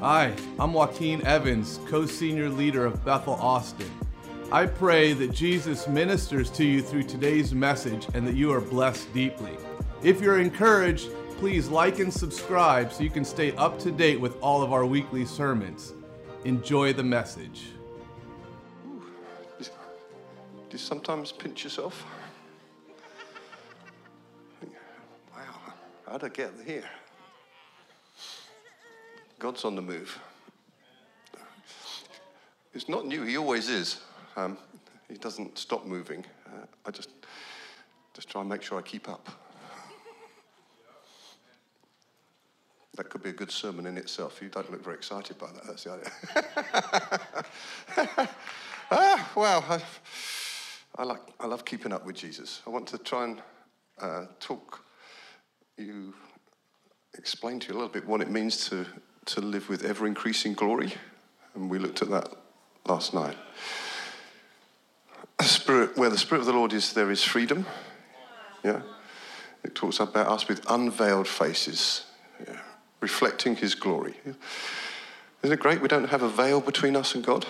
Hi, I'm Joaquin Evans, co senior leader of Bethel Austin. I pray that Jesus ministers to you through today's message and that you are blessed deeply. If you're encouraged, please like and subscribe so you can stay up to date with all of our weekly sermons. Enjoy the message. Do you sometimes pinch yourself? Wow, how'd I get here? God's on the move. It's not new, He always is. Um, he doesn't stop moving. Uh, I just, just try and make sure I keep up. That could be a good sermon in itself. You don't look very excited by that. That's the idea. ah. I, I, like, I love keeping up with Jesus. I want to try and uh, talk you, explain to you a little bit what it means to, to live with ever increasing glory. And we looked at that last night. Spirit, where the Spirit of the Lord is, there is freedom. Yeah. It talks about us with unveiled faces, yeah. reflecting His glory. Isn't it great we don't have a veil between us and God?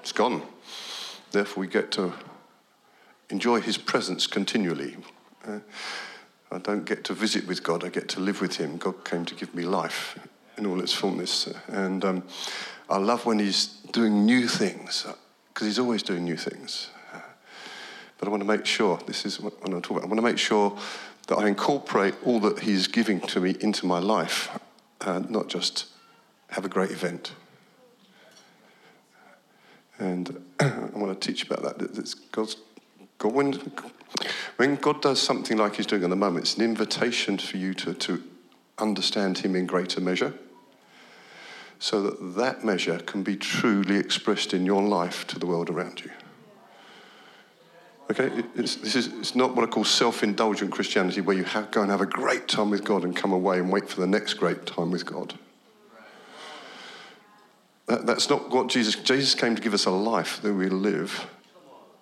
It's gone. Therefore, we get to enjoy His presence continually. Uh, I don't get to visit with God, I get to live with Him. God came to give me life in all its fullness. And um, I love when He's doing new things, because He's always doing new things. But I want to make sure, this is what I want to talk about, I want to make sure that I incorporate all that He's giving to me into my life, and not just have a great event. And I want to teach about that. It's God's, God, when, when God does something like He's doing at the moment, it's an invitation for you to, to understand Him in greater measure so that that measure can be truly expressed in your life to the world around you. Okay, it's, this is, it's not what I call self indulgent Christianity where you have, go and have a great time with God and come away and wait for the next great time with God. That, that's not what Jesus, Jesus came to give us a life that we live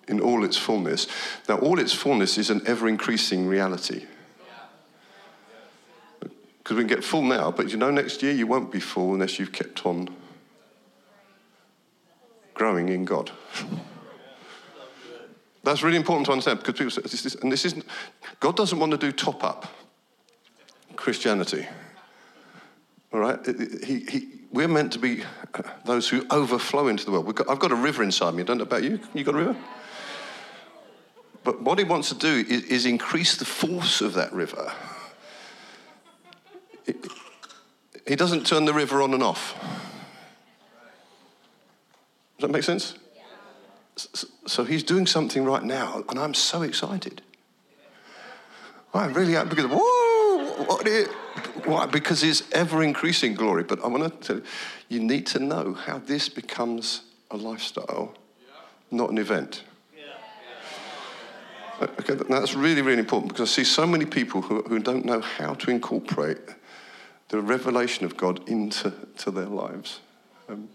in all its fullness. Now, all its fullness is an ever increasing reality. Because we can get full now, but you know, next year you won't be full unless you've kept on growing in God. That's really important to understand because people say, this is, and this isn't, God doesn't want to do top up Christianity. All right? He, he, we're meant to be uh, those who overflow into the world. Got, I've got a river inside me. I don't know about you. You got a river? But what he wants to do is, is increase the force of that river. He doesn't turn the river on and off. Does that make sense? So he's doing something right now, and I'm so excited. I really am because whoa, what is, why? Because it's ever increasing glory. But I want to tell you, you need to know how this becomes a lifestyle, not an event. Okay, that's really, really important because I see so many people who, who don't know how to incorporate the revelation of God into to their lives. Um,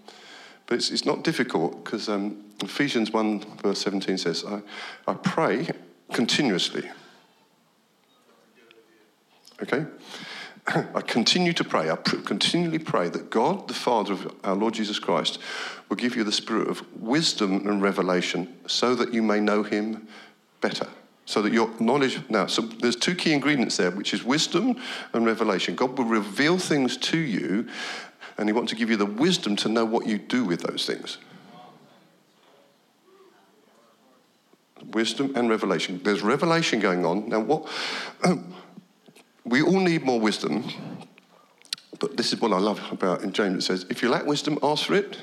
but it's, it's not difficult because um, Ephesians 1, verse 17 says, I, I pray continuously. Okay? I continue to pray. I pr- continually pray that God, the Father of our Lord Jesus Christ, will give you the spirit of wisdom and revelation so that you may know him better. So that your knowledge. Now, so there's two key ingredients there, which is wisdom and revelation. God will reveal things to you, and he wants to give you the wisdom to know what you do with those things. Wisdom and revelation. There's revelation going on. Now, what. we all need more wisdom, but this is what I love about in James. It says, if you lack wisdom, ask for it,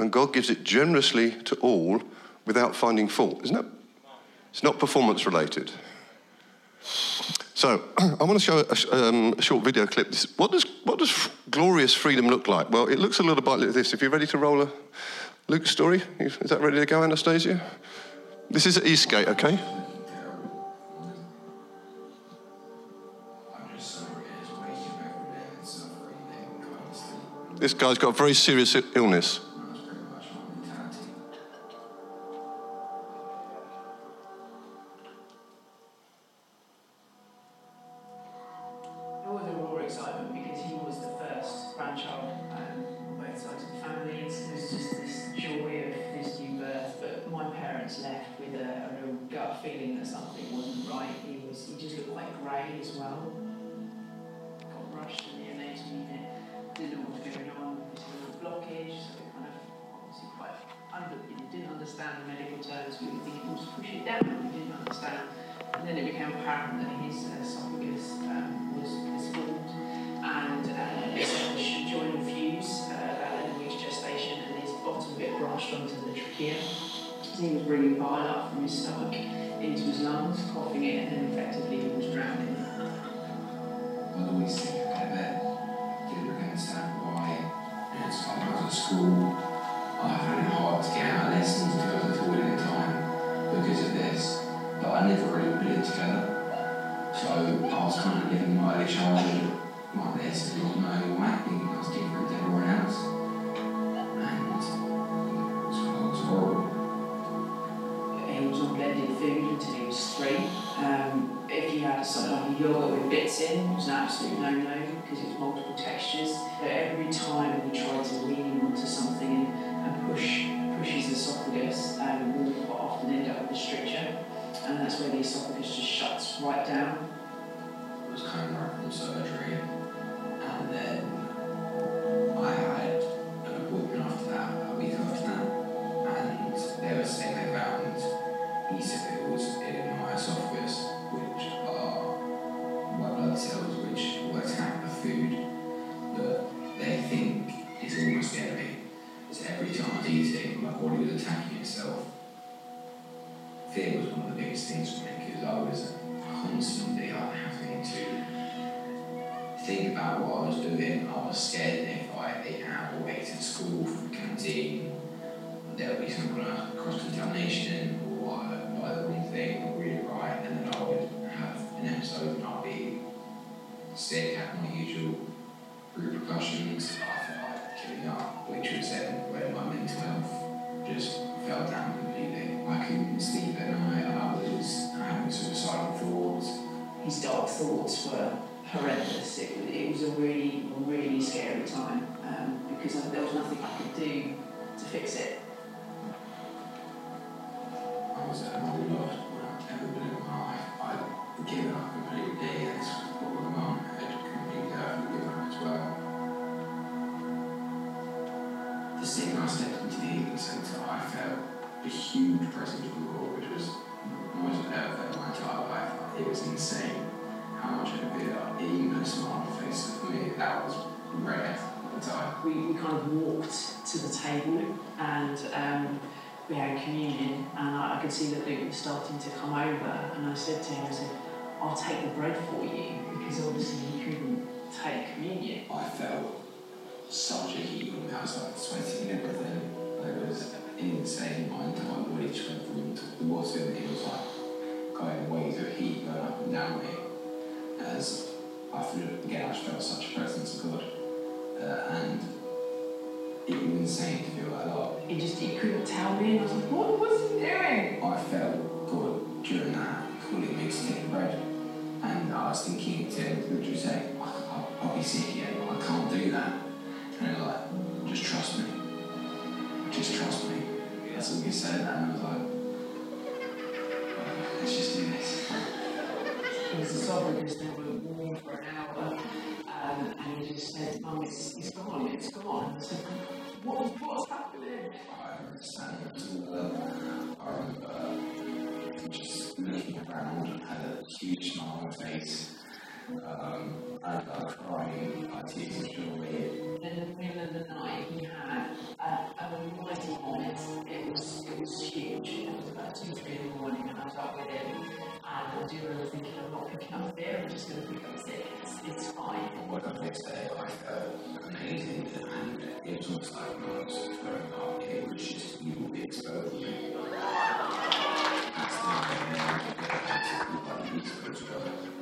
and God gives it generously to all without finding fault. Isn't it? It's not performance related. So I want to show a, um, a short video clip. What, does, what does glorious freedom look like? Well, it looks a little bit like this. If you're ready to roll a Luke story, is that ready to go, Anastasia? This is at Eastgate, okay? This guy's got a very serious illness. Apparent that his esophagus um, was, was formed and uh, esophagus joint fuse uh, about 11 weeks gestation and his bottom bit branched onto the trachea. He was bringing bile up from his stomach into his lungs, coughing it, and then effectively he was drowning. I'd always think about that. Didn't understand why. Like I was at school, I found it hard to get out of lessons to go to the in time because of this. But I never really put it together. So I was kind of living my early childhood like this, not knowing why, thinking I was different to everyone else. And it was, it was horrible. He was on blended food until he was three. Um, if he had something like a yogurt with bits in, it was an absolute no-no because it was multiple textures. But every time we tried to lean onto something and, push push his esophagus, um, we would quite often end up with a stricture, and that's where the esophagus just shuts right down. It was kind coming back from surgery, um, and then I had an appointment after that, a week after that, and they were saying they found eosinophils one of the biggest things for me because I was constantly like, having to think about what I was doing. I was scared if I ate out or ate at school from the canteen, there would be some kind of cross contamination or buy the wrong thing or read it right, and then I would have an episode and I'd be sick, have my usual repercussions. I felt like giving up, which was then when my mental health just fell down completely. I couldn't sleep at night, I was having suicidal thoughts. His dark thoughts were horrendous. It, it was a really, really scary time um, because there was nothing I could do to fix it. I was at my lowest point I've ever been in my life. I'd given up completely, was what my mum had completely given up as well. The second I stepped into the healing centre, I felt a huge presence of the Lord, which was the most I've ever felt in my entire life. It was insane how much it appeared. Even a smile on face. For me, that was rare at the time. we, we kind of walked to the table and um, we had communion and I, I could see that Luke was starting to come over and I said to him, I said, I'll take the bread for you because obviously he couldn't take communion. I felt such a heat me. I was like sweating and everything. It was insane. My entire body just went from top to bottom. It was like going waves of heat going up and down me. As I feel again, I just felt such a presence of God, uh, and it was insane to feel that love. He just he couldn't tell me and I was like, what was he doing? I felt God during that calling me to take the bread. And I was thinking to him, would you say, I'll, I'll be sick again, I can't do that. And he was like, just trust me. Just trust me. That's what he said. And I was like, let's just do this. His esophagus then were warm for an hour um, and he just said, Mum, it's, it's gone, it's gone. I said, what, what's happening? I up to the wall. I remember just looking around and had a huge smile on my face. Um, and I was crying, I the middle of the night, he had a, a mighty vomit. It was it was huge. It was about two, three in the morning, and I was up with him. And I remember thinking, I'm not picking up there, I'm just going to pick up sick. It's, fine. I woke up the next day, I felt amazing, and it was almost like I was growing up, it was just, you will be exposed. That's the I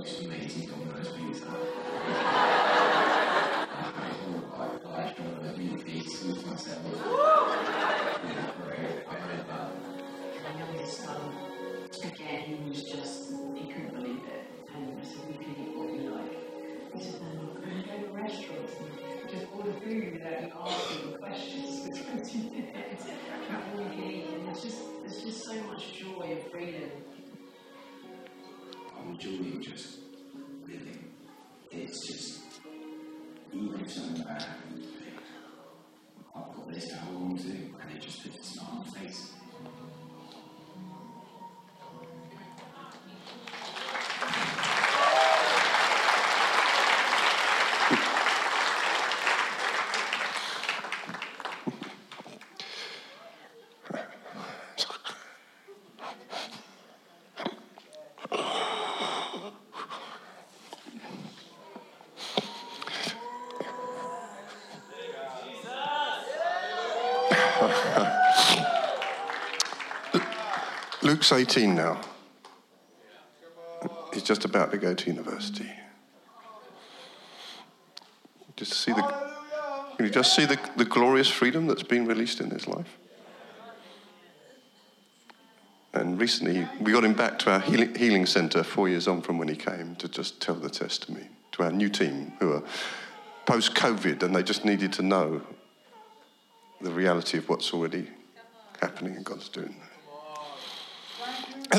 looks amazing, Domino's Pizza. I ordered quite large I that. And I um, again, was just, he couldn't believe it. And I said, we can eat what we like. He said, no, I'm going to go to restaurants and just order food without even asking questions for 20 minutes. All you can eat. And there's just, there's just so much joy and freedom. I'm just living. It's just, even happens, I've got this on to, and it just puts a smile on my face. Luke's 18 now. He's just about to go to university. Just see the, can you just see the, the glorious freedom that's been released in his life? And recently, we got him back to our healing, centre four years on from when he came to just tell the testimony to our new team who are post COVID and they just needed to know the reality of what's already happening and God's doing.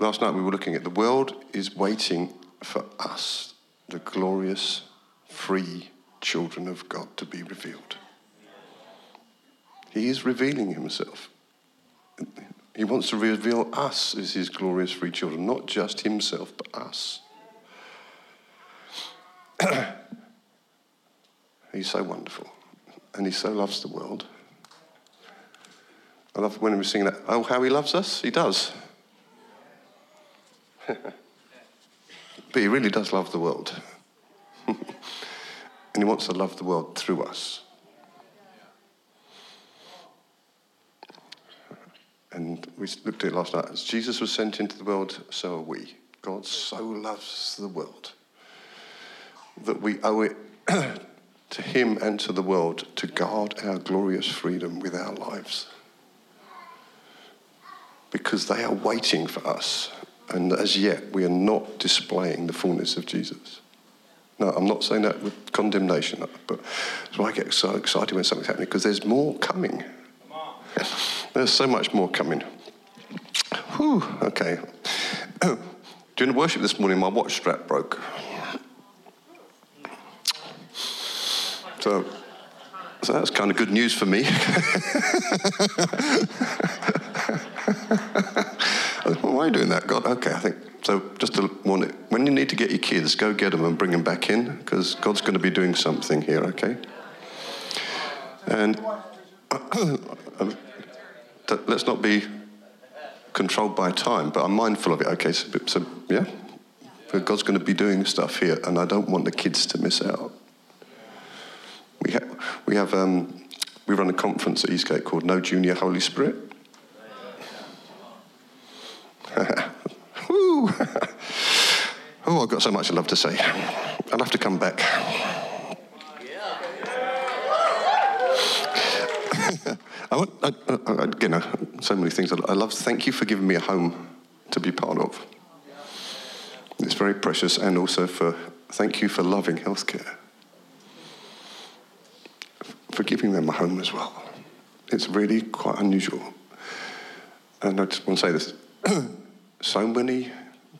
Last night we were looking at the world is waiting for us, the glorious, free children of God, to be revealed. He is revealing himself. He wants to reveal us as his glorious free children, not just himself, but us. He's so wonderful. And he so loves the world. I love when we sing that, oh, how he loves us. He does. but he really does love the world. and he wants to love the world through us. And we looked at it last night. As Jesus was sent into the world, so are we. God so loves the world that we owe it to him and to the world to guard our glorious freedom with our lives. Because they are waiting for us, and as yet we are not displaying the fullness of Jesus. No, I'm not saying that with condemnation, but why I get so excited when something's happening, because there's more coming. There's so much more coming. Whew, okay. During the worship this morning, my watch strap broke. So, so that's kind of good news for me. Why are you doing that, God? Okay, I think so. Just to warn it, when you need to get your kids, go get them and bring them back in because God's going to be doing something here. Okay. And let's not be controlled by time, but I'm mindful of it. Okay, so, so yeah, but God's going to be doing stuff here, and I don't want the kids to miss out. We, ha- we have um, we run a conference at Eastgate called No Junior Holy Spirit. Oh, I've got so much I love to say. I'll have to come back. I want, I, I, so many things. I love. Thank you for giving me a home to be part of. It's very precious, and also for thank you for loving healthcare for giving them a home as well. It's really quite unusual. And I just want to say this so many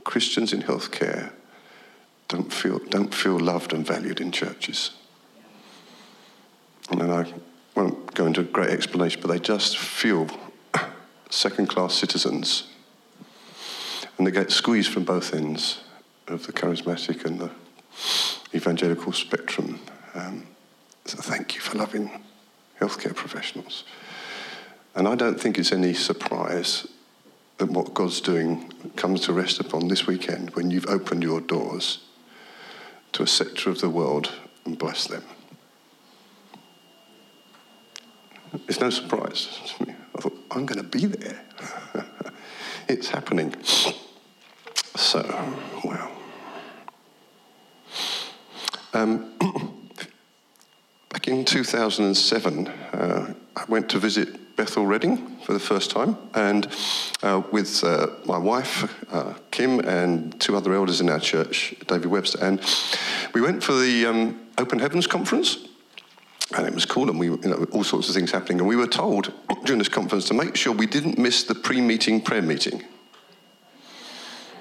Christians in healthcare don't feel, don't feel loved and valued in churches. And I won't go into a great explanation, but they just feel second class citizens. And they get squeezed from both ends of the charismatic and the evangelical spectrum. Um, so thank you for loving healthcare professionals. And I don't think it's any surprise that what God's doing comes to rest upon this weekend when you've opened your doors to a sector of the world and bless them. It's no surprise to me. I thought, I'm going to be there. it's happening. So, well. Um, back in 2007, uh, I went to visit Bethel Redding for the first time, and uh, with uh, my wife, uh, Kim, and two other elders in our church, David Webster, and we went for the um, Open Heavens Conference. And it was cool, and we, you know, all sorts of things happening. And we were told during this conference to make sure we didn't miss the pre-meeting prayer meeting.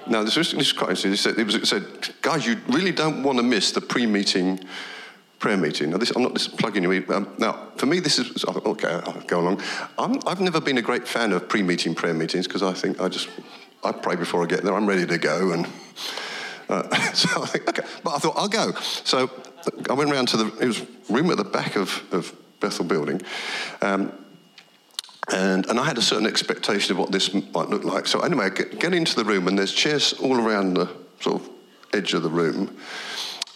Now, this was, this was quite interesting. It said, it, was, it said, guys, you really don't want to miss the pre-meeting prayer meeting. Now, this, I'm not just plugging you. in. Um, now, for me, this is okay. I'll go along. i have never been a great fan of pre-meeting prayer meetings because I think I just I pray before I get there. I'm ready to go, and uh, so I think okay. But I thought I'll go. So I went round to the it was room at the back of, of Bethel Building. Um, and, and I had a certain expectation of what this might look like. So anyway, I get, get into the room, and there's chairs all around the sort of edge of the room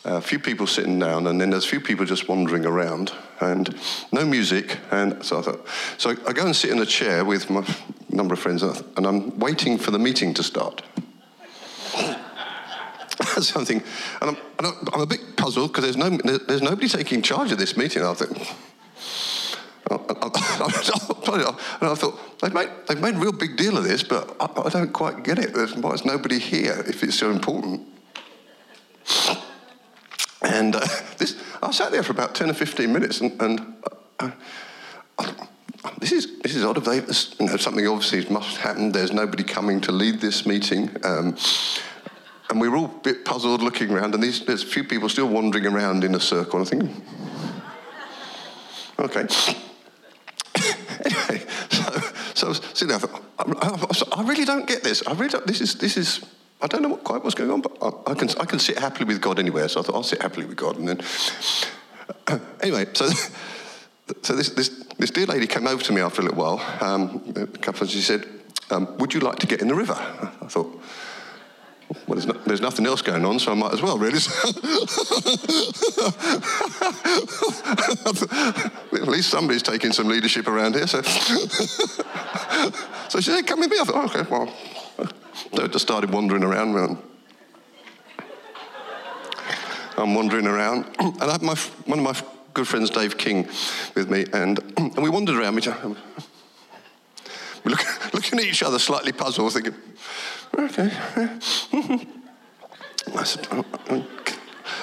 a few people sitting down, and then there's a few people just wandering around, and no music. And so I thought, so I go and sit in a chair with my number of friends, and I'm waiting for the meeting to start. Something, and I'm, and I'm a bit puzzled because there's no, there's nobody taking charge of this meeting. I think. And I thought they've made they've made a real big deal of this, but I, I don't quite get it. Why is nobody here if it's so important? And uh, this, I sat there for about 10 or 15 minutes and, and uh, uh, this is this is odd. They, you know, something obviously must happen. There's nobody coming to lead this meeting, um, and we were all a bit puzzled, looking around. And these, there's a few people still wandering around in a circle. And I think, okay. anyway, so, so I was sitting there. I, thought, I, I, I really don't get this. I really don't, this is this is I don't know what, quite what's going on, but I, I, can, I can sit happily with God anywhere. So I thought, I'll sit happily with God. And then, anyway, so, so this, this, this dear lady came over to me after a little while, um, a couple of she said, um, Would you like to get in the river? I thought, well, there's, no, there's, nothing else going on, so I might as well, really. At least somebody's taking some leadership around here. So, so she said, Come with me. I thought, oh, okay, well, I just started wandering around. I'm wandering around, and I had my, one of my good friends, Dave King, with me, and, and we wandered around. We look, looking at each other, slightly puzzled, thinking, okay. I said, oh,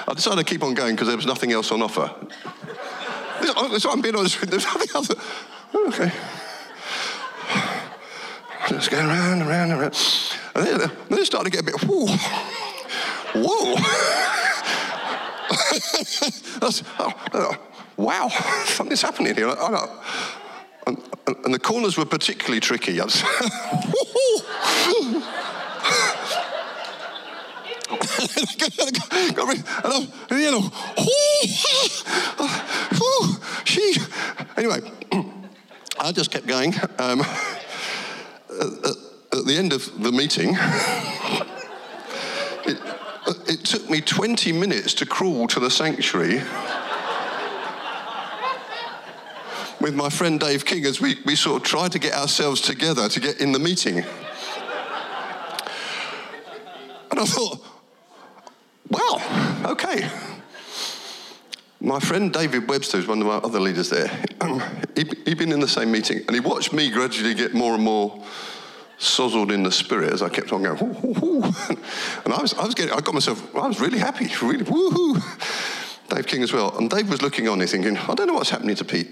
I decided to keep on going because there was nothing else on offer. What I'm being honest with. you, There's nothing else. Okay. Just going around and around and around. And then, then it started to get a bit, whoa, whoa. oh, oh, wow, something's happening here. And, and, and, the corners were particularly tricky. And you know, she. Anyway, I just kept going. Um, at, the end of the meeting, it, it took me 20 minutes to crawl to the sanctuary with my friend Dave King as we, we sort of tried to get ourselves together to get in the meeting. And I thought, wow, okay. My friend David Webster, who's one of my other leaders there, um, he'd, he'd been in the same meeting and he watched me gradually get more and more sozzled in the spirit as I kept on going, hoo, hoo, hoo. and I was, I was getting, I got myself, I was really happy, really, woohoo. Dave King as well. And Dave was looking on, he's thinking, I don't know what's happening to Pete.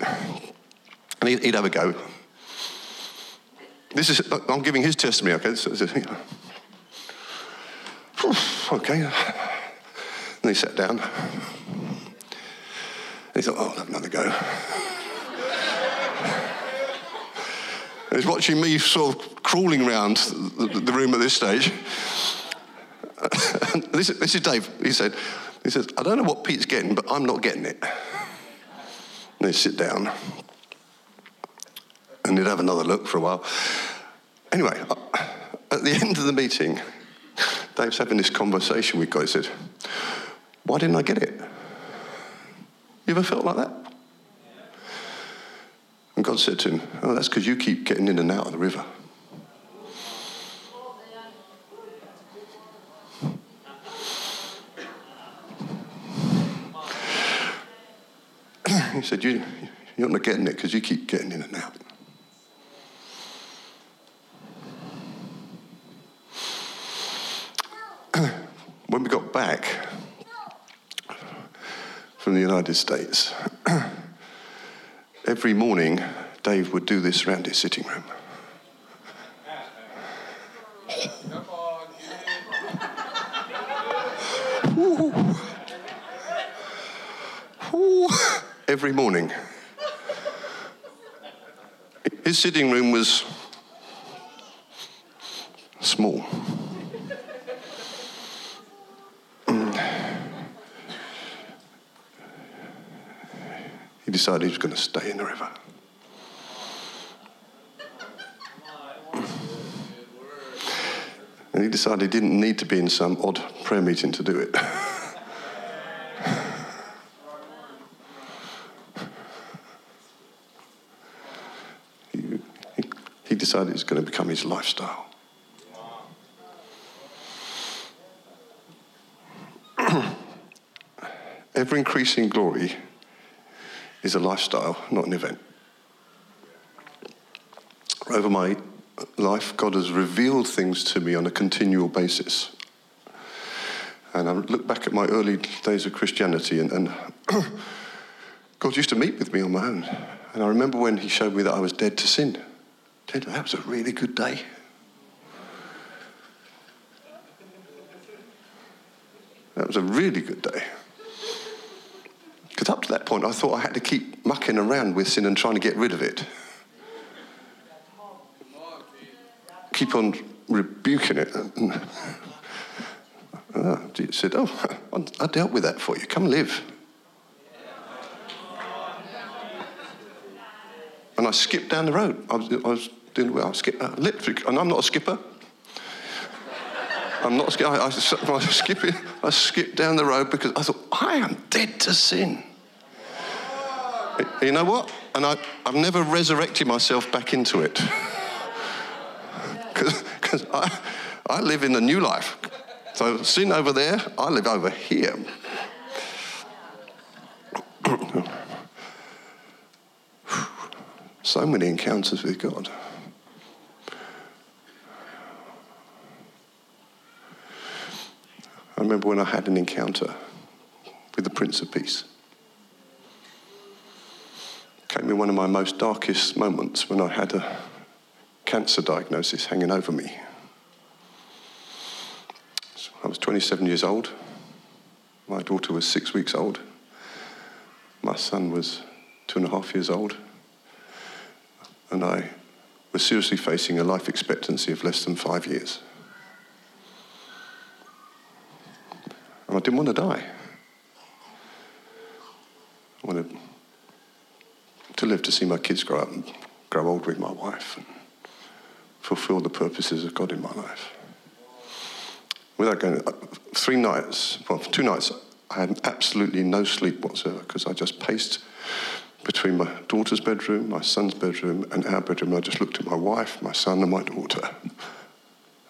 And he'd, he'd have a go. This is, I'm giving his testimony, okay? So, you know. okay. And he sat down. He thought, oh, I'll have another go. He's watching me sort of crawling around the, the room at this stage. this, this, is Dave. He said, he says, I don't know what Pete's getting, but I'm not getting it. And they sit down. And he'd have another look for a while. Anyway, uh, at the end of the meeting, Dave's having this conversation with God. He said, Why didn't I get it? You ever felt like that? And God said to him, Oh, that's because you keep getting in and out of the river. he said, you, You're not getting it because you keep getting in and out. when we got back from the United States. Every morning, Dave would do this around his sitting room. Ooh. Ooh. Every morning. His sitting room was small. He decided he was going to stay in the river. And he decided he didn't need to be in some odd prayer meeting to do it. he, he, he decided it was going to become his lifestyle. Ever increasing glory is a lifestyle, not an event. Over my life, God has revealed things to me on a continual basis. And I look back at my early days of Christianity, and, and God used to meet with me on my own. And I remember when He showed me that I was dead to sin. That was a really good day. That was a really good day. Because up to that point, I thought I had to keep mucking around with sin and trying to get rid of it. Keep on rebuking it. And, uh, Jesus said, Oh, I dealt with that for you. Come live. And I skipped down the road. I was, I was doing well. I skipped, uh, and I'm not a skipper. I'm not a skipper. I, I, I, I skipped down the road because I thought, I am dead to sin. You know what? And I, I've never resurrected myself back into it. Because I, I live in the new life. So sin over there, I live over here. so many encounters with God. I remember when I had an encounter with the Prince of Peace. Came in one of my most darkest moments when I had a cancer diagnosis hanging over me. So I was 27 years old. My daughter was six weeks old. My son was two and a half years old. And I was seriously facing a life expectancy of less than five years. And I didn't want to die. I wanted to live to see my kids grow up and grow old with my wife and fulfill the purposes of God in my life. Without going, uh, three nights, well, two nights, I had absolutely no sleep whatsoever because I just paced between my daughter's bedroom, my son's bedroom, and our bedroom. I just looked at my wife, my son, and my daughter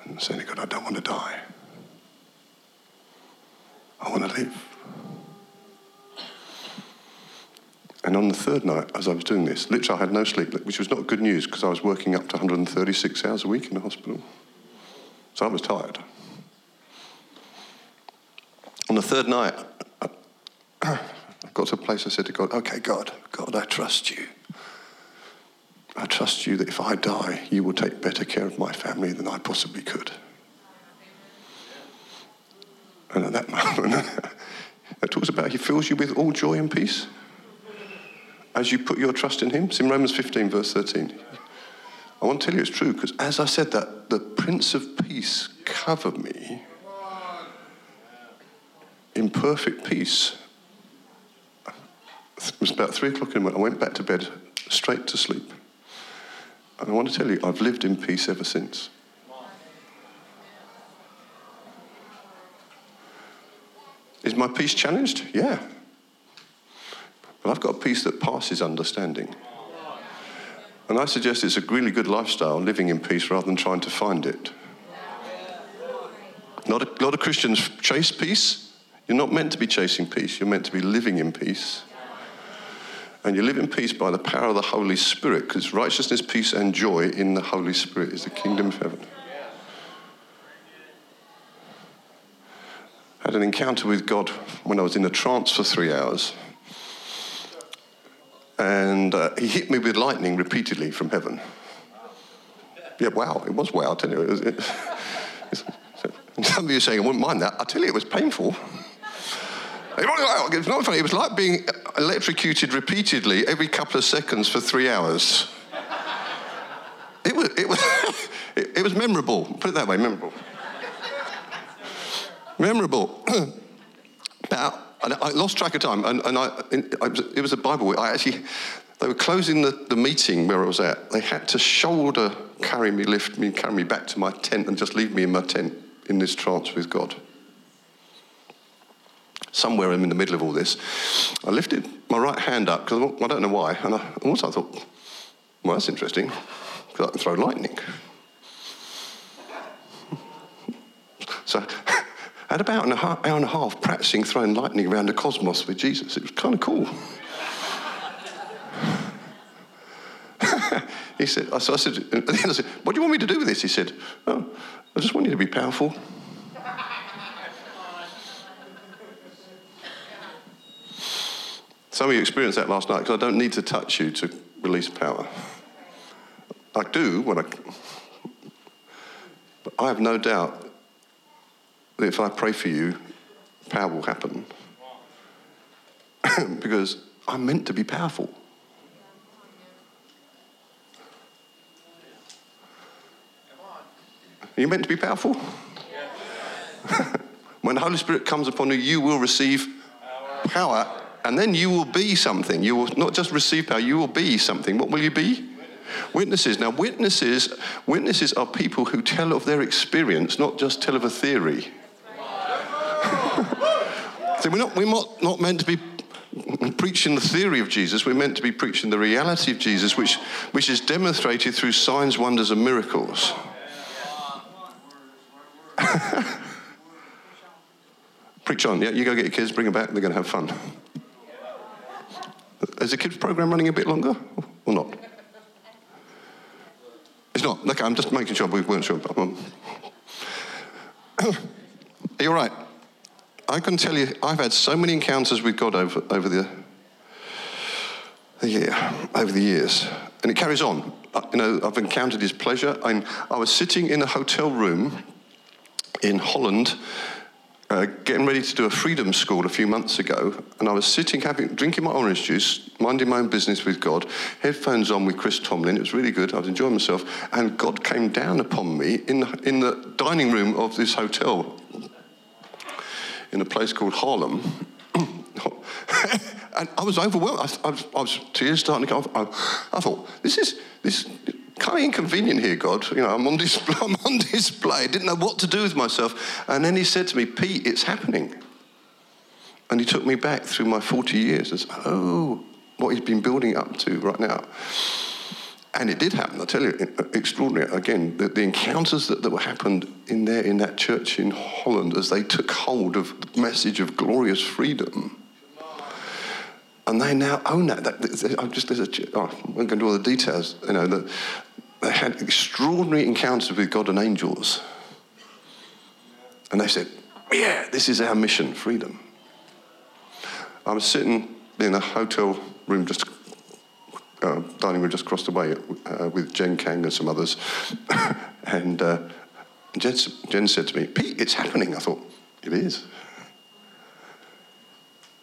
and saying, God, I don't want to die. I want to live. And on the third night, as I was doing this, literally I had no sleep, which was not good news because I was working up to 136 hours a week in the hospital. So I was tired. On the third night, I got to a place I said to God, okay, God, God, I trust you. I trust you that if I die, you will take better care of my family than I possibly could. And at that moment, it talks about he fills you with all joy and peace as you put your trust in him. It's in Romans 15, verse 13. I want to tell you it's true because as I said that, the Prince of Peace covered me in perfect peace. It was about three o'clock in the morning. I went back to bed straight to sleep. And I want to tell you, I've lived in peace ever since. Is my peace challenged? Yeah. But I've got peace that passes understanding. And I suggest it's a really good lifestyle, living in peace rather than trying to find it. Not a lot of Christians chase peace. You're not meant to be chasing peace, you're meant to be living in peace. And you live in peace by the power of the Holy Spirit, because righteousness, peace, and joy in the Holy Spirit is the kingdom of heaven. I had an encounter with God when I was in a trance for three hours. And uh, he hit me with lightning repeatedly from heaven. Yeah, wow, it was wow, I tell you. It was, it, some of you are saying, I wouldn't mind that. I tell you, it was painful. It's not funny. It was like being electrocuted repeatedly every couple of seconds for three hours. It was, it was, it, it was memorable. Put it that way, memorable. memorable. Now, I lost track of time, and, and I, it was a Bible week. I actually, they were closing the, the meeting where I was at. They had to shoulder carry me, lift me, carry me back to my tent, and just leave me in my tent in this trance with God. Somewhere I'm in the middle of all this. I lifted my right hand up because I don't know why, and I, also I thought, well, that's interesting because I can throw lightning. So I had about an hour and a half practicing throwing lightning around the cosmos with Jesus. It was kind of cool. he said, so I said, at the end I said, what do you want me to do with this? He said, oh, I just want you to be powerful. Some of you experienced that last night because I don't need to touch you to release power. I do when I. But I have no doubt if I pray for you, power will happen. because I'm meant to be powerful. Are you meant to be powerful? when the Holy Spirit comes upon you, you will receive power, and then you will be something. You will not just receive power, you will be something. What will you be? Witnesses. Now, witnesses, witnesses are people who tell of their experience, not just tell of a theory. So we're not, we're not, not meant to be preaching the theory of Jesus, we're meant to be preaching the reality of Jesus, which, which is demonstrated through signs, wonders, and miracles. Preach on, yeah? You go get your kids, bring them back, they're going to have fun. Is the kids' program running a bit longer or not? It's not. Okay, I'm just making sure we weren't sure. Um, are you all right? I can tell you, I've had so many encounters with God over, over the, the year, over the years, and it carries on. Uh, you know, I've encountered His pleasure. I, I was sitting in a hotel room in Holland, uh, getting ready to do a freedom school a few months ago, and I was sitting, having, drinking my orange juice, minding my own business with God, headphones on with Chris Tomlin. It was really good. I was enjoying myself, and God came down upon me in in the dining room of this hotel in a place called Haarlem. and I was overwhelmed. I, I, was, I, was, tears starting to come. I, I thought, this is this kind of inconvenient here, God. You know, I'm on display. I'm on display. I didn't know what to do with myself. And then he said to me, Pete, it's happening. And he took me back through my 40 years as, oh, what he's been building up to right now. And it did happen, I tell you, uh, extraordinary. Again, the, the encounters that, that were happened in there in that church in Holland as they took hold of the message of glorious freedom and they now own that. that I'm just there's a, oh, I'm going to do all the details. You know, that they had extraordinary encounters with God and angels, and they said, "Yeah, this is our mission, freedom." I was sitting in a hotel room just. Uh, dining room just across the way uh, with Jen Kang and some others. and uh, Jen, Jen said to me, Pete, it's happening. I thought, it is.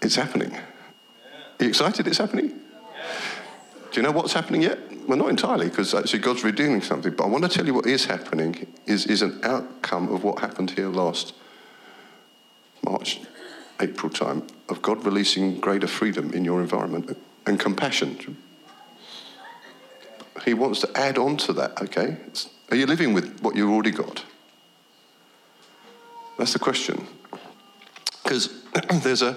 It's happening. Are you excited it's happening? Do you know what's happening yet? Well, not entirely, because actually God's redeeming something. But I want to tell you what is happening is, is an outcome of what happened here last March, April time, of God releasing greater freedom in your environment and compassion. He wants to add on to that, okay? Are you living with what you've already got? That's the question. Because there's a,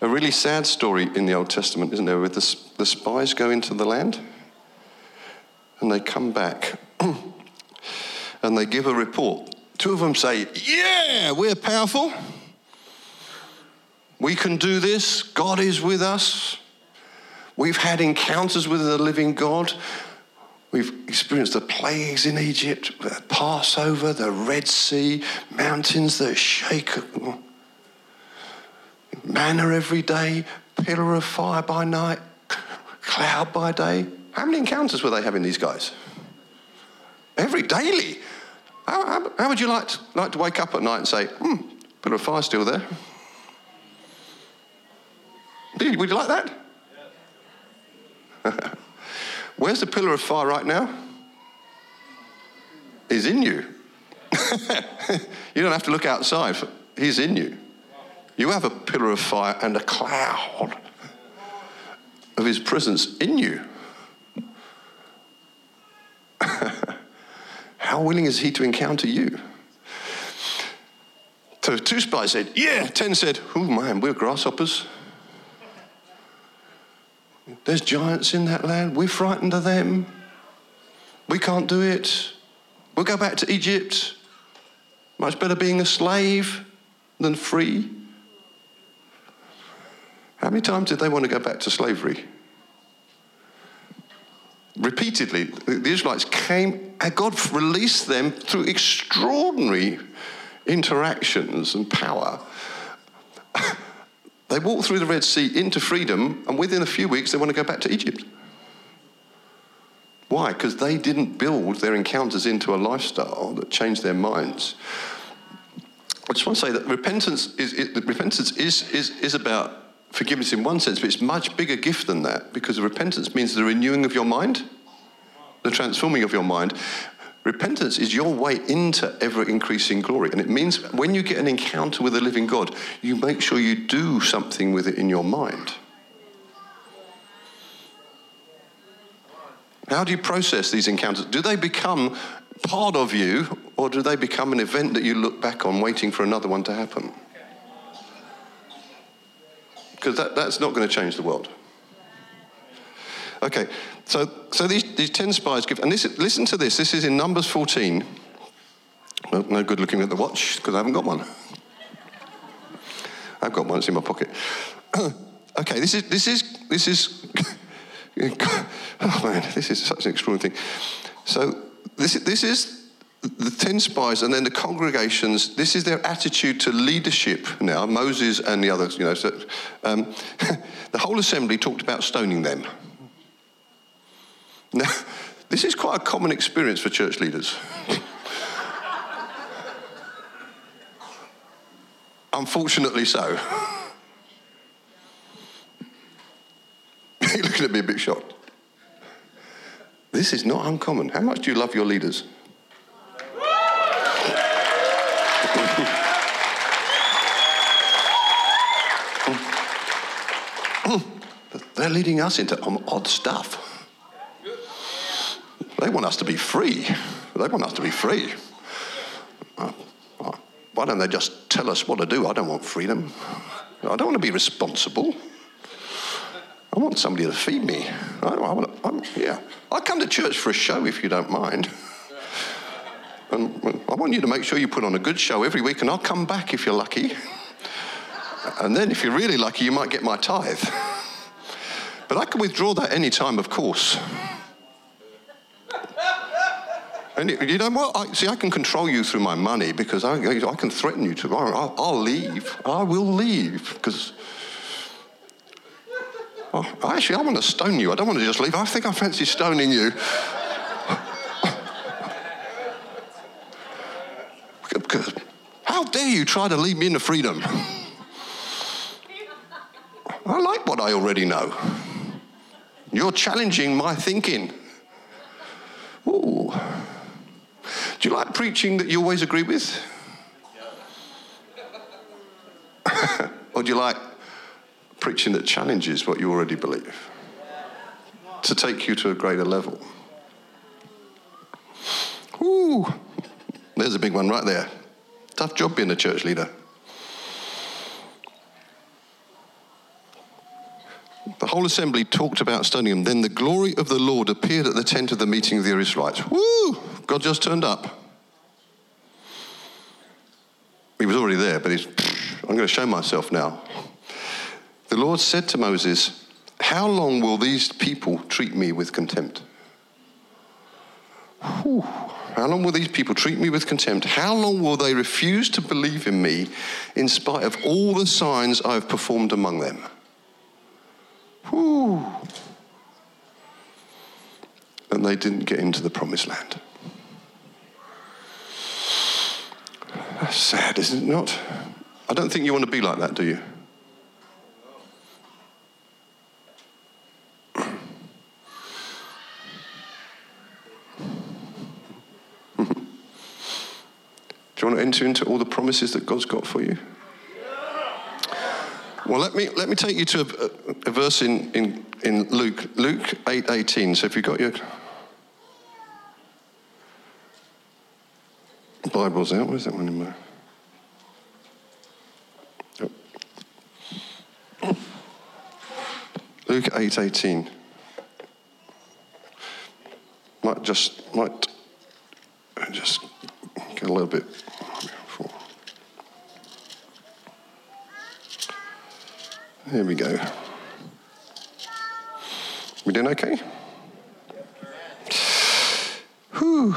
a really sad story in the Old Testament, isn't there, with the, the spies go into the land and they come back and they give a report. Two of them say, Yeah, we're powerful. We can do this. God is with us. We've had encounters with the living God. We've experienced the plagues in Egypt, the Passover, the Red Sea, mountains that shake manna every day, pillar of fire by night, cloud by day. How many encounters were they having, these guys? Every daily. How, how, how would you like to, like to wake up at night and say, hmm, pillar of fire still there? Would you like that? Where's the pillar of fire right now? He's in you. you don't have to look outside. He's in you. You have a pillar of fire and a cloud of his presence in you. How willing is he to encounter you? So two spies said, Yeah. Ten said, Oh man, we're grasshoppers. There's giants in that land. We're frightened of them. We can't do it. We'll go back to Egypt. Much better being a slave than free. How many times did they want to go back to slavery? Repeatedly, the Israelites came and God released them through extraordinary interactions and power. They walked through the Red Sea into freedom, and within a few weeks, they want to go back to Egypt. Why? Because they didn't build their encounters into a lifestyle that changed their minds. I just want to say that repentance is, repentance is, is, is about forgiveness in one sense, but it's much bigger gift than that because repentance means the renewing of your mind, the transforming of your mind. Repentance is your way into ever increasing glory. And it means when you get an encounter with the living God, you make sure you do something with it in your mind. How do you process these encounters? Do they become part of you, or do they become an event that you look back on waiting for another one to happen? Because that, that's not going to change the world. Okay, so, so these, these 10 spies give, and this, listen to this, this is in Numbers 14. Well, no good looking at the watch because I haven't got one. I've got one, it's in my pocket. okay, this is, this is, this is, oh man, this is such an extraordinary thing. So this, this is the 10 spies and then the congregations, this is their attitude to leadership now, Moses and the others, you know. So, um, the whole assembly talked about stoning them. Now, this is quite a common experience for church leaders. Unfortunately, so. You're looking at me a bit shocked. This is not uncommon. How much do you love your leaders? They're leading us into odd stuff. They want us to be free. They want us to be free. Uh, uh, why don't they just tell us what to do? I don't want freedom. I don't want to be responsible. I want somebody to feed me. I, I want to, I'm, yeah. I come to church for a show if you don't mind. And I want you to make sure you put on a good show every week, and I'll come back if you're lucky. And then, if you're really lucky, you might get my tithe. But I can withdraw that any time, of course. And you know what? I, see, I can control you through my money because I, I can threaten you tomorrow. I'll, I'll leave. I will leave because. Oh, actually, I want to stone you. I don't want to just leave. I think I fancy stoning you. how dare you try to lead me into freedom? I like what I already know. You're challenging my thinking. Ooh. Do you like preaching that you always agree with? or do you like preaching that challenges what you already believe? To take you to a greater level. Ooh, there's a big one right there. Tough job being a church leader. The whole assembly talked about stoning him. Then the glory of the Lord appeared at the tent of the meeting of the Israelites. Woo! God just turned up. He was already there, but he's, I'm going to show myself now. The Lord said to Moses, How long will these people treat me with contempt? Whew. How long will these people treat me with contempt? How long will they refuse to believe in me in spite of all the signs I have performed among them? Whew. they didn't get into the promised land. That's sad, is it not? I don't think you want to be like that, do you? Do you want to enter into all the promises that God's got for you? Well, let me, let me take you to a, a verse in, in, in Luke, Luke 8.18. 18. So if you've got your Bibles out, where's that one in there? Oh. Luke 8.18. Might just, might just get a little bit Here we go. We doing okay? Whew.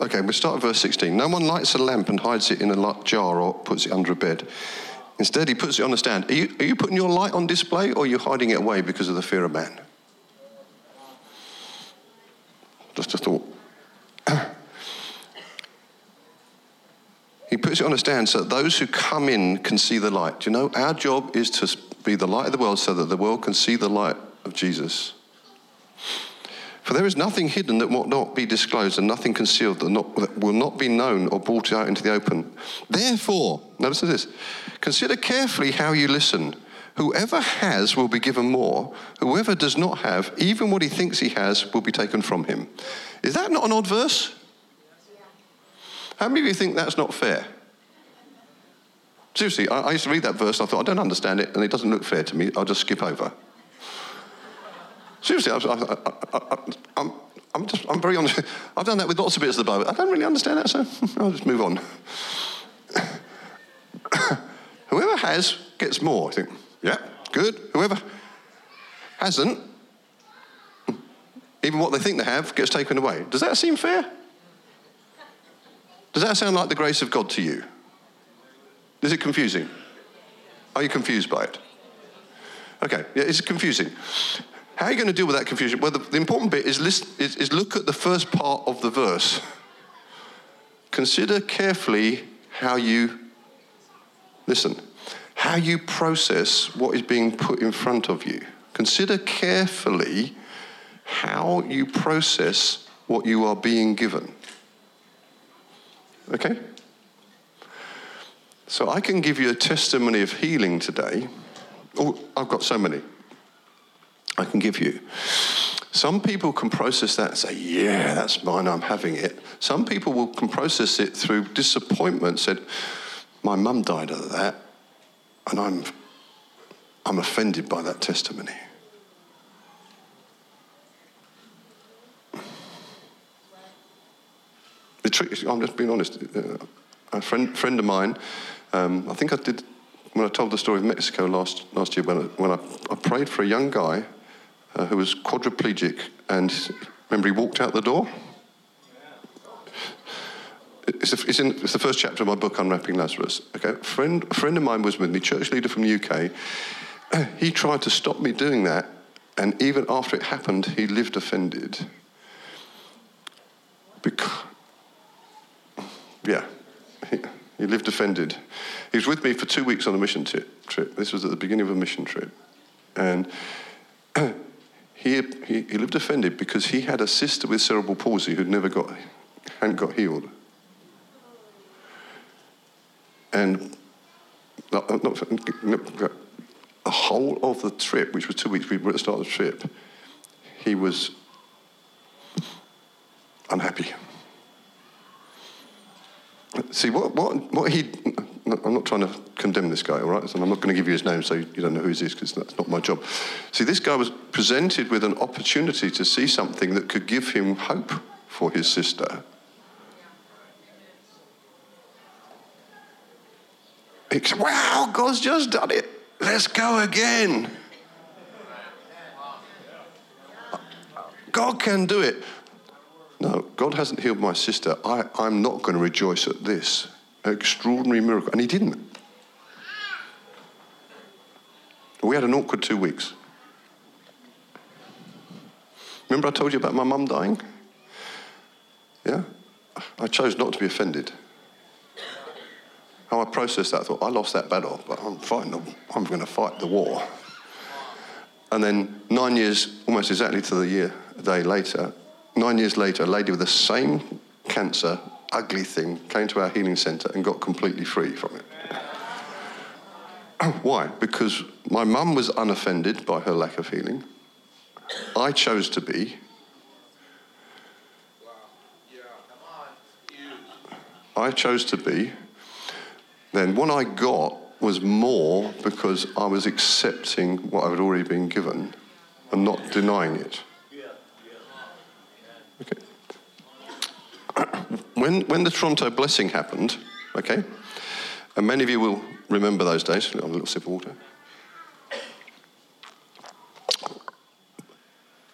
Okay, we'll start at verse 16. No one lights a lamp and hides it in a jar or puts it under a bed. Instead, he puts it on a stand. Are you, are you putting your light on display or are you hiding it away because of the fear of man? Just a thought. He puts it on a stand so that those who come in can see the light. Do you know, our job is to be the light of the world so that the world can see the light of Jesus. For there is nothing hidden that will not be disclosed, and nothing concealed that, not, that, will not be known or brought out into the open. Therefore, notice this consider carefully how you listen. Whoever has will be given more. Whoever does not have, even what he thinks he has, will be taken from him. Is that not an odd verse? How many of you think that's not fair? Seriously, I, I used to read that verse and I thought, I don't understand it and it doesn't look fair to me. I'll just skip over. Seriously, I, am I'm just, I'm very honest. I've done that with lots of bits of the Bible. I don't really understand that, so I'll just move on. Whoever has gets more. I think, yeah, good. Whoever hasn't, even what they think they have gets taken away. Does that seem fair? Does that sound like the grace of God to you? Is it confusing? Are you confused by it? Okay, yeah, it's confusing. How are you going to deal with that confusion? Well, the, the important bit is, list, is, is look at the first part of the verse. Consider carefully how you listen, how you process what is being put in front of you. Consider carefully how you process what you are being given. Okay? So I can give you a testimony of healing today. Oh, I've got so many. I can give you. Some people can process that and say, Yeah, that's mine, I'm having it. Some people will can process it through disappointment, said, My mum died of that, and I'm, I'm offended by that testimony. The trick, I'm just being honest. Uh, a friend, friend of mine, um, I think I did when I told the story of Mexico last last year when I, when I, I prayed for a young guy uh, who was quadriplegic, and remember he walked out the door. It's, a, it's, in, it's the first chapter of my book, Unwrapping Lazarus. Okay, a friend, a friend of mine was with me, church leader from the UK. He tried to stop me doing that, and even after it happened, he lived offended. Because, yeah, he, he lived offended. He was with me for two weeks on a mission t- trip. This was at the beginning of a mission trip. And he, he, he lived offended because he had a sister with cerebral palsy who'd never got, hadn't got healed. And uh, not, uh, not, the whole of the trip, which was two weeks, we were at the start of the trip, he was unhappy. See, what, what, what he, I'm not trying to condemn this guy, all right? So I'm not going to give you his name so you don't know who he is because that's not my job. See, this guy was presented with an opportunity to see something that could give him hope for his sister. Said, wow, God's just done it. Let's go again. God can do it. No, God hasn't healed my sister. I, I'm not going to rejoice at this extraordinary miracle. And he didn't. We had an awkward two weeks. Remember I told you about my mum dying? Yeah? I chose not to be offended. How I processed that, I thought, I lost that battle, but I'm fighting, the, I'm going to fight the war. And then nine years, almost exactly to the year, a day later, nine years later, a lady with the same cancer, ugly thing, came to our healing centre and got completely free from it. Oh, why? Because my mum was unoffended by her lack of healing. I chose to be. I chose to be. Then what I got was more because I was accepting what I had already been given and not denying it. Okay. When, when the Toronto blessing happened, okay, and many of you will remember those days. a little sip of water.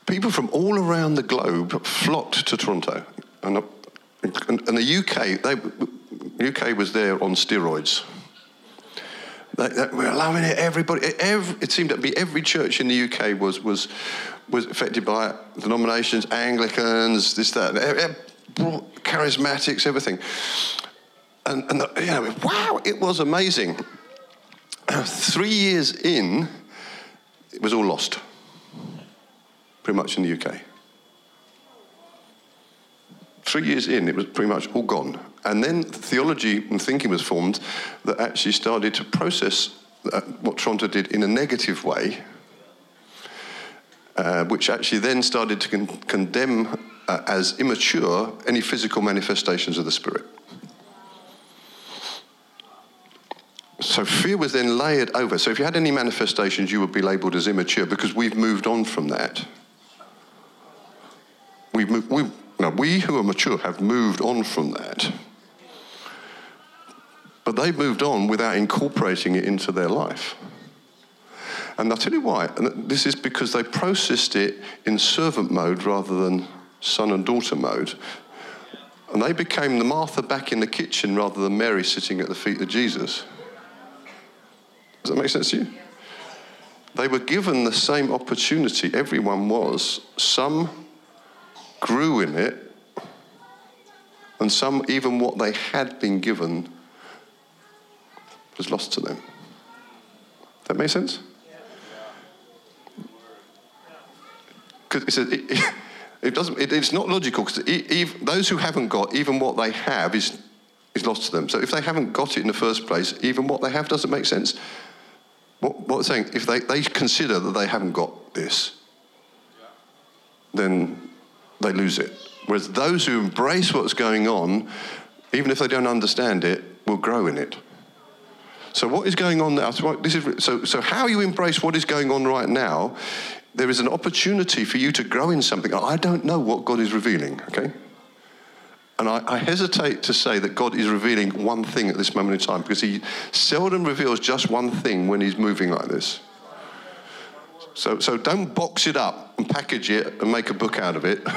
People from all around the globe flocked to Toronto. And, and, and the UK, they, UK was there on steroids. They, they were allowing it. Everybody, every, it seemed to be every church in the UK was was was affected by it. denominations, Anglicans, this that, charismatics, everything. And, and the, you know, wow, it was amazing. Three years in, it was all lost, pretty much in the UK. Three years in, it was pretty much all gone. And then theology and thinking was formed that actually started to process uh, what Toronto did in a negative way, uh, which actually then started to con- condemn uh, as immature any physical manifestations of the Spirit. So fear was then layered over. So if you had any manifestations, you would be labeled as immature because we've moved on from that. We've moved, we, now, we who are mature have moved on from that. But they've moved on without incorporating it into their life. And I'll tell you why. This is because they processed it in servant mode rather than son and daughter mode. And they became the Martha back in the kitchen rather than Mary sitting at the feet of Jesus. Does that make sense to you? They were given the same opportunity, everyone was. Some grew in it, and some, even what they had been given, was lost to them. That make sense? Because it, it, it, doesn't. It, it's not logical because those who haven't got even what they have is is lost to them. So if they haven't got it in the first place, even what they have doesn't make sense. What, what saying? If they, they consider that they haven't got this, then they lose it. Whereas those who embrace what's going on, even if they don't understand it, will grow in it. So what is going on now? This is, so, so how you embrace what is going on right now, there is an opportunity for you to grow in something. I don't know what God is revealing, okay? And I, I, hesitate to say that God is revealing one thing at this moment in time because he seldom reveals just one thing when he's moving like this. So, so don't box it up and package it and make a book out of it.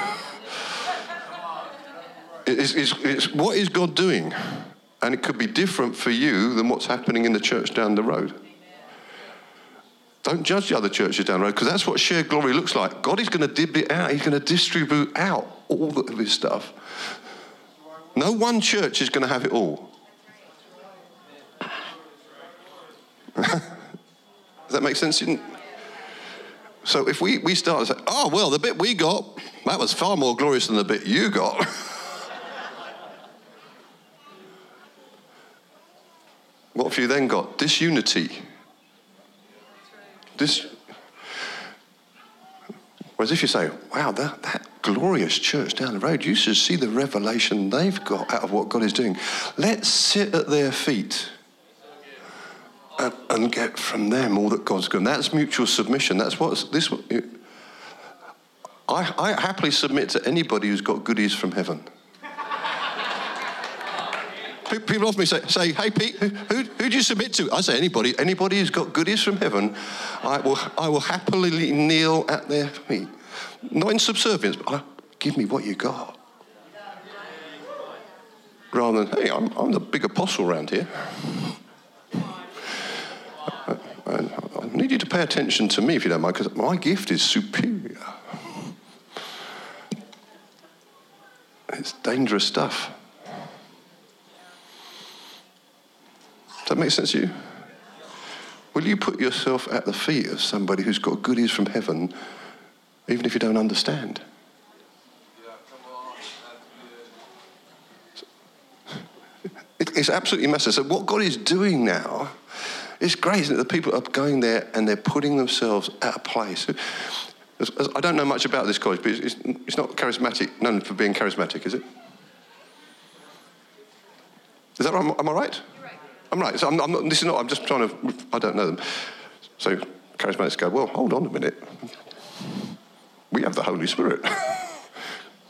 it's, it's, it's what is God doing? And it could be different for you than what's happening in the church down the road. Don't judge the other churches down the road because that's what shared glory looks like. God is going to dib it out, He's going to distribute out all of His stuff. No one church is going to have it all. Does that make sense? So if we, we start to say, oh, well, the bit we got, that was far more glorious than the bit you got. What have you then got? Disunity. This. Whereas if you say, wow, that, that glorious church down the road, you should see the revelation they've got out of what God is doing. Let's sit at their feet and, and get from them all that God's done. That's mutual submission. That's what this. I, I happily submit to anybody who's got goodies from heaven. People often say, say, hey, Pete, who, who, who do you submit to? I say, anybody. Anybody who's got goodies from heaven, I will, I will happily kneel at their feet. Not in subservience, but ah, give me what you got. Rather than, hey, I'm, I'm the big apostle around here. I, I, I need you to pay attention to me if you don't mind, because my gift is superior. It's dangerous stuff. That make sense to you? Will you put yourself at the feet of somebody who's got goodies from heaven, even if you don't understand? It's absolutely massive. So, what God is doing now is great, isn't it? The people are going there and they're putting themselves at a place. I don't know much about this college, but it's, it's not charismatic, known for being charismatic, is it? Is that right? Am I right? I'm right. So I'm, I'm not, this is not, I'm just trying to, I don't know them. So charismatics go, well, hold on a minute. We have the Holy Spirit.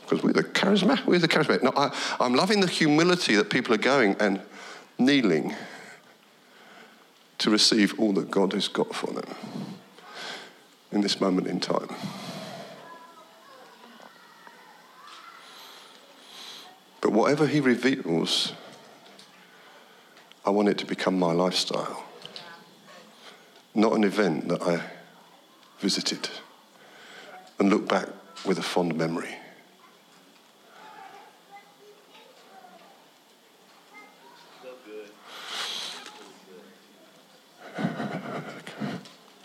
because we're the charismatic. We're the charismatic. No, I, I'm loving the humility that people are going and kneeling to receive all that God has got for them in this moment in time. But whatever He reveals, I want it to become my lifestyle, not an event that I visited and look back with a fond memory.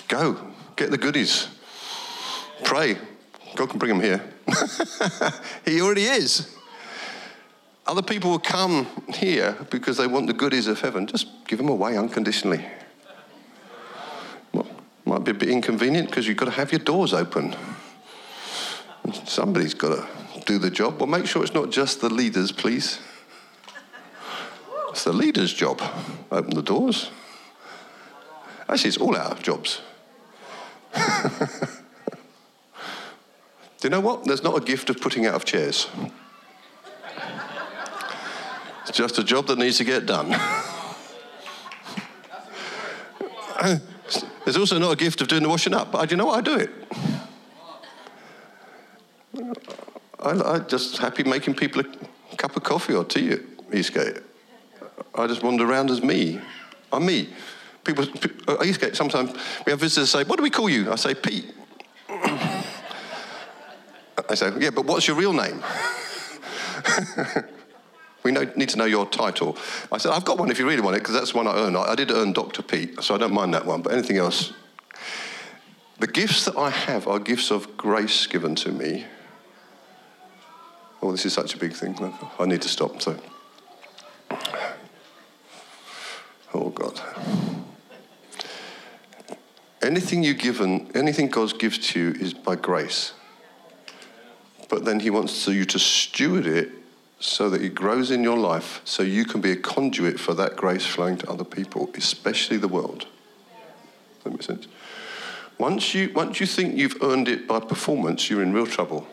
Go, get the goodies. Pray. God can bring them here. he already is. Other people will come here because they want the goodies of heaven. Just give them away unconditionally. Well, might be a bit inconvenient because you've got to have your doors open. Somebody's got to do the job. Well, make sure it's not just the leaders, please. It's the leader's job. Open the doors. Actually, it's all our jobs. Do you know what? There's not a gift of putting out of chairs. It's just a job that needs to get done. There's also not a gift of doing the washing up, but do you know what? I do it. I, am just happy making people a cup of coffee or tea at Eastgate. I just wander around as me. I'm me. People, at Eastgate, sometimes we have visitors say, What do we call you? I say, Pete. I say, Yeah, but what's your real name? we know, need to know your title. I said, I've got one if you really want it, because that's one I earned. I, I did earn Dr. Pete, so I don't mind that one, but anything else. The gifts that I have are gifts of grace given to me. Oh, this is such a big thing. I need to stop. So, oh God. Anything you given, anything God gives to you is by grace. But then He wants you to steward it so that it grows in your life, so you can be a conduit for that grace flowing to other people, especially the world. Does that make sense? Once you, once you think you've earned it by performance, you're in real trouble.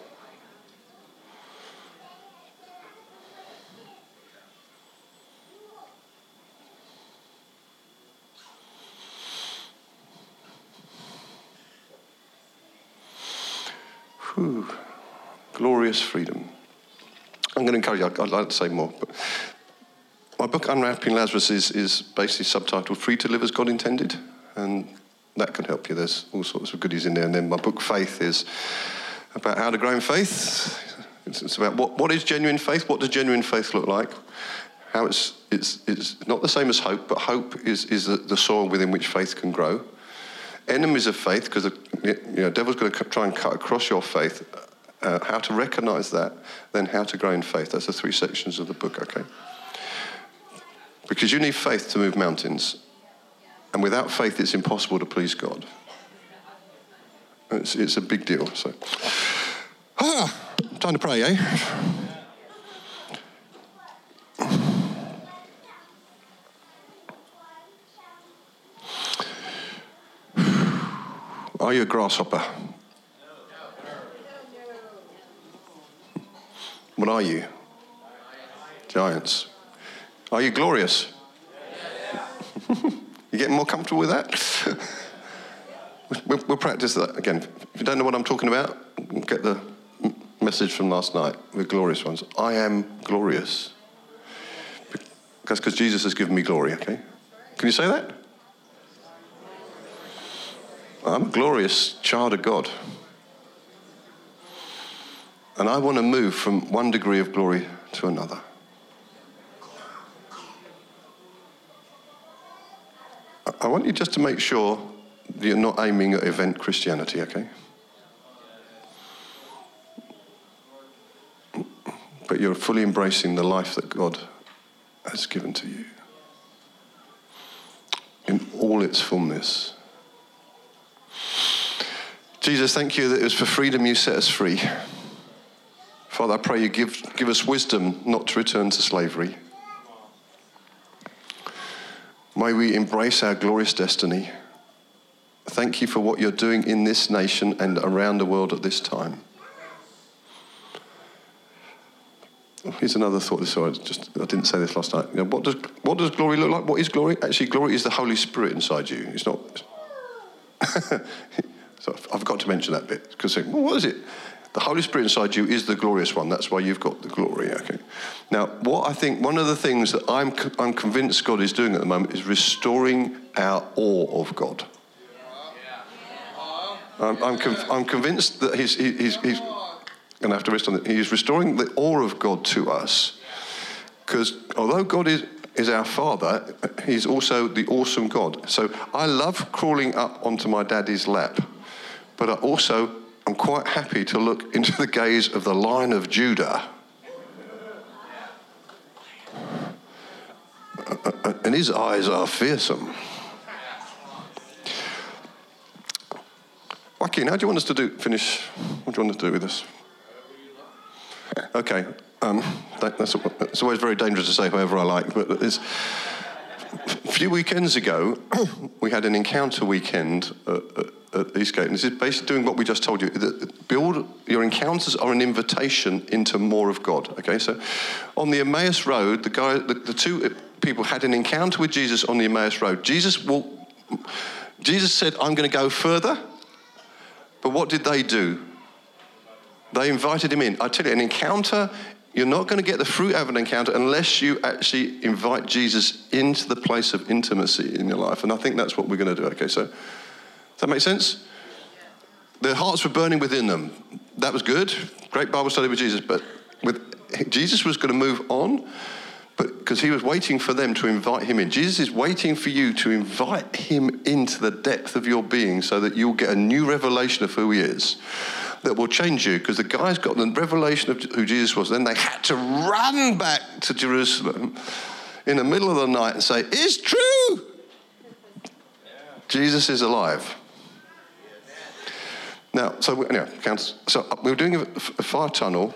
Whew. Glorious freedom. I'm going to encourage you, I'd, like to say more. But my book, Unwrapping Lazarus, is, is basically subtitled Free to Live as God Intended. And that can help you. There's all sorts of goodies in there. And then my book, Faith, is about how to grow in faith. It's, it's about what, what is genuine faith? What does genuine faith look like? How it's, it's, it's not the same as hope, but hope is, is the, the soil within which faith can grow enemies of faith, because the you know, devil's going to try and cut across your faith, uh, how to recognize that, then how to grow in faith. That's the three sections of the book, okay? Because you need faith to move mountains. And without faith, it's impossible to please God. It's, it's a big deal. So, ah, time to pray, eh? Are you a grasshopper? What are you? Giants. Are you glorious? you getting more comfortable with that? we'll, we'll, practice that again. If you don't know what I'm talking about, get the message from last night. We're glorious ones. I am glorious. That's because Jesus has given me glory, okay? Can you say that? I'm a glorious child of God. And I want to move from one degree of glory to another. I- want you just to make sure that you're not aiming at event Christianity, okay? But you're fully embracing the life that God has given to you in all its fullness. Jesus, thank you that it was for freedom you set us free. Father, I pray you give, give us wisdom not to return to slavery. May we embrace our glorious destiny. Thank you for what you're doing in this nation and around the world at this time. Here's another thought. Sorry, just I didn't say this last night. You know, what does what does glory look like? What is glory? Actually, glory is the Holy Spirit inside you. It's not. so I've got to mention that bit because well, what is it? The Holy Spirit inside you is the glorious one. That's why you've got the glory. Okay. Now, what I think one of the things that I'm I'm convinced God is doing at the moment is restoring our awe of God. I'm, I'm, conv- I'm convinced that he's, he- he's, he's going to have to rest on it. He's restoring the awe of God to us. Because although God is, is our Father, He's also the awesome God. So I love crawling up onto my daddy's lap, but I also am quite happy to look into the gaze of the Lion of Judah. And his eyes are fearsome. Joaquin, how do you want us to do? Finish. What do you want us to do with this? Okay. Um, that, that's, it's always very dangerous to say however I like, but it's, few weekends ago, we had an encounter weekend at, at, at Eastgate, and this is basically doing what we just told you. That build your encounters are an invitation into more of God. Okay, so on the Emmaus Road, the guy, the, the two people had an encounter with Jesus on the Emmaus Road. Jesus walked. Jesus said, "I'm going to go further," but what did they do? They invited him in. I tell you, an encounter, you're not going to get the fruit out of an encounter unless you actually invite Jesus into the place of intimacy in your life. And I think that's what we're going to do. Okay, so does that make sense? Their hearts were burning within them. That was good. Great Bible study with Jesus. But with Jesus was going to move on, because he was waiting for them to invite him in. Jesus is waiting for you to invite him into the depth of your being so that you'll get a new revelation of who he is that will change you because the guys got the revelation of who Jesus was. Then they had to run back to Jerusalem in the middle of the night and say, It's true! Jesus is alive. Now, so we- anyway, so we were doing a, fire tunnel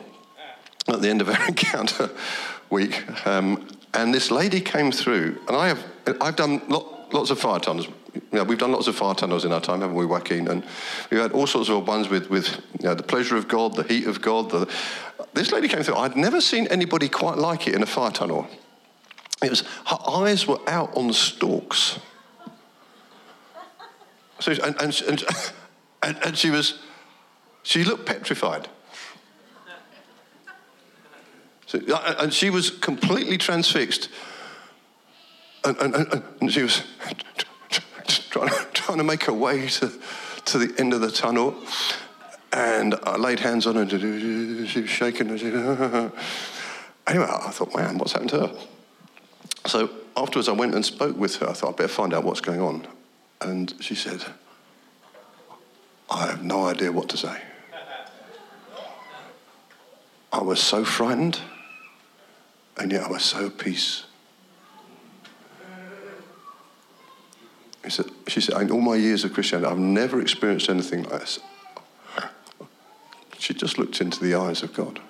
at the end of our encounter week, um, and this lady came through, and I have I've done lot, lots of fire tunnels. You know, we've done lots of fire tunnels in our time, haven't we, Joaquin? And we've had all sorts of ones with, with you know, the pleasure of God, the heat of God. The, this lady came through. I'd never seen anybody quite like it in a fire tunnel. It was her eyes were out on stalks. So, and, and, and, and, she was, she looked petrified. So, uh, and she was completely transfixed. And, and, and she was trying, trying to make her way to, to the end of the tunnel. And I laid hands on her. She was shaking. Anyway, I thought, man, what's happened to her? So afterwards, I went and spoke with her. I thought, I'd better find out what's going on. And she said, I have no idea what to say. I was so frightened, and yet I was so peace. Said, she said, in all my years of Christianity, I've never experienced anything like this. She just looked into the eyes of God.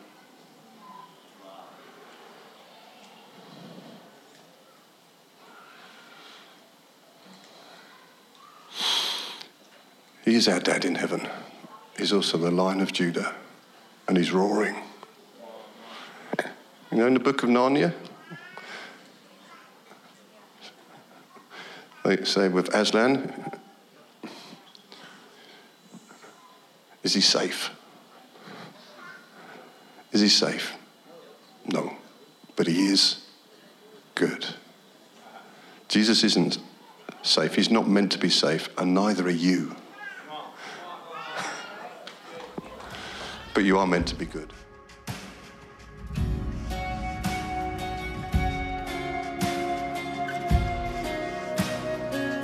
He is our dad in heaven. He's also the lion of Judah, and he's roaring. You know, in the book of Narnia, they say with Aslan, is he safe? Is he safe? No, but he is good. Jesus isn't safe. He's not meant to be safe, and neither are you. But you are meant to be good.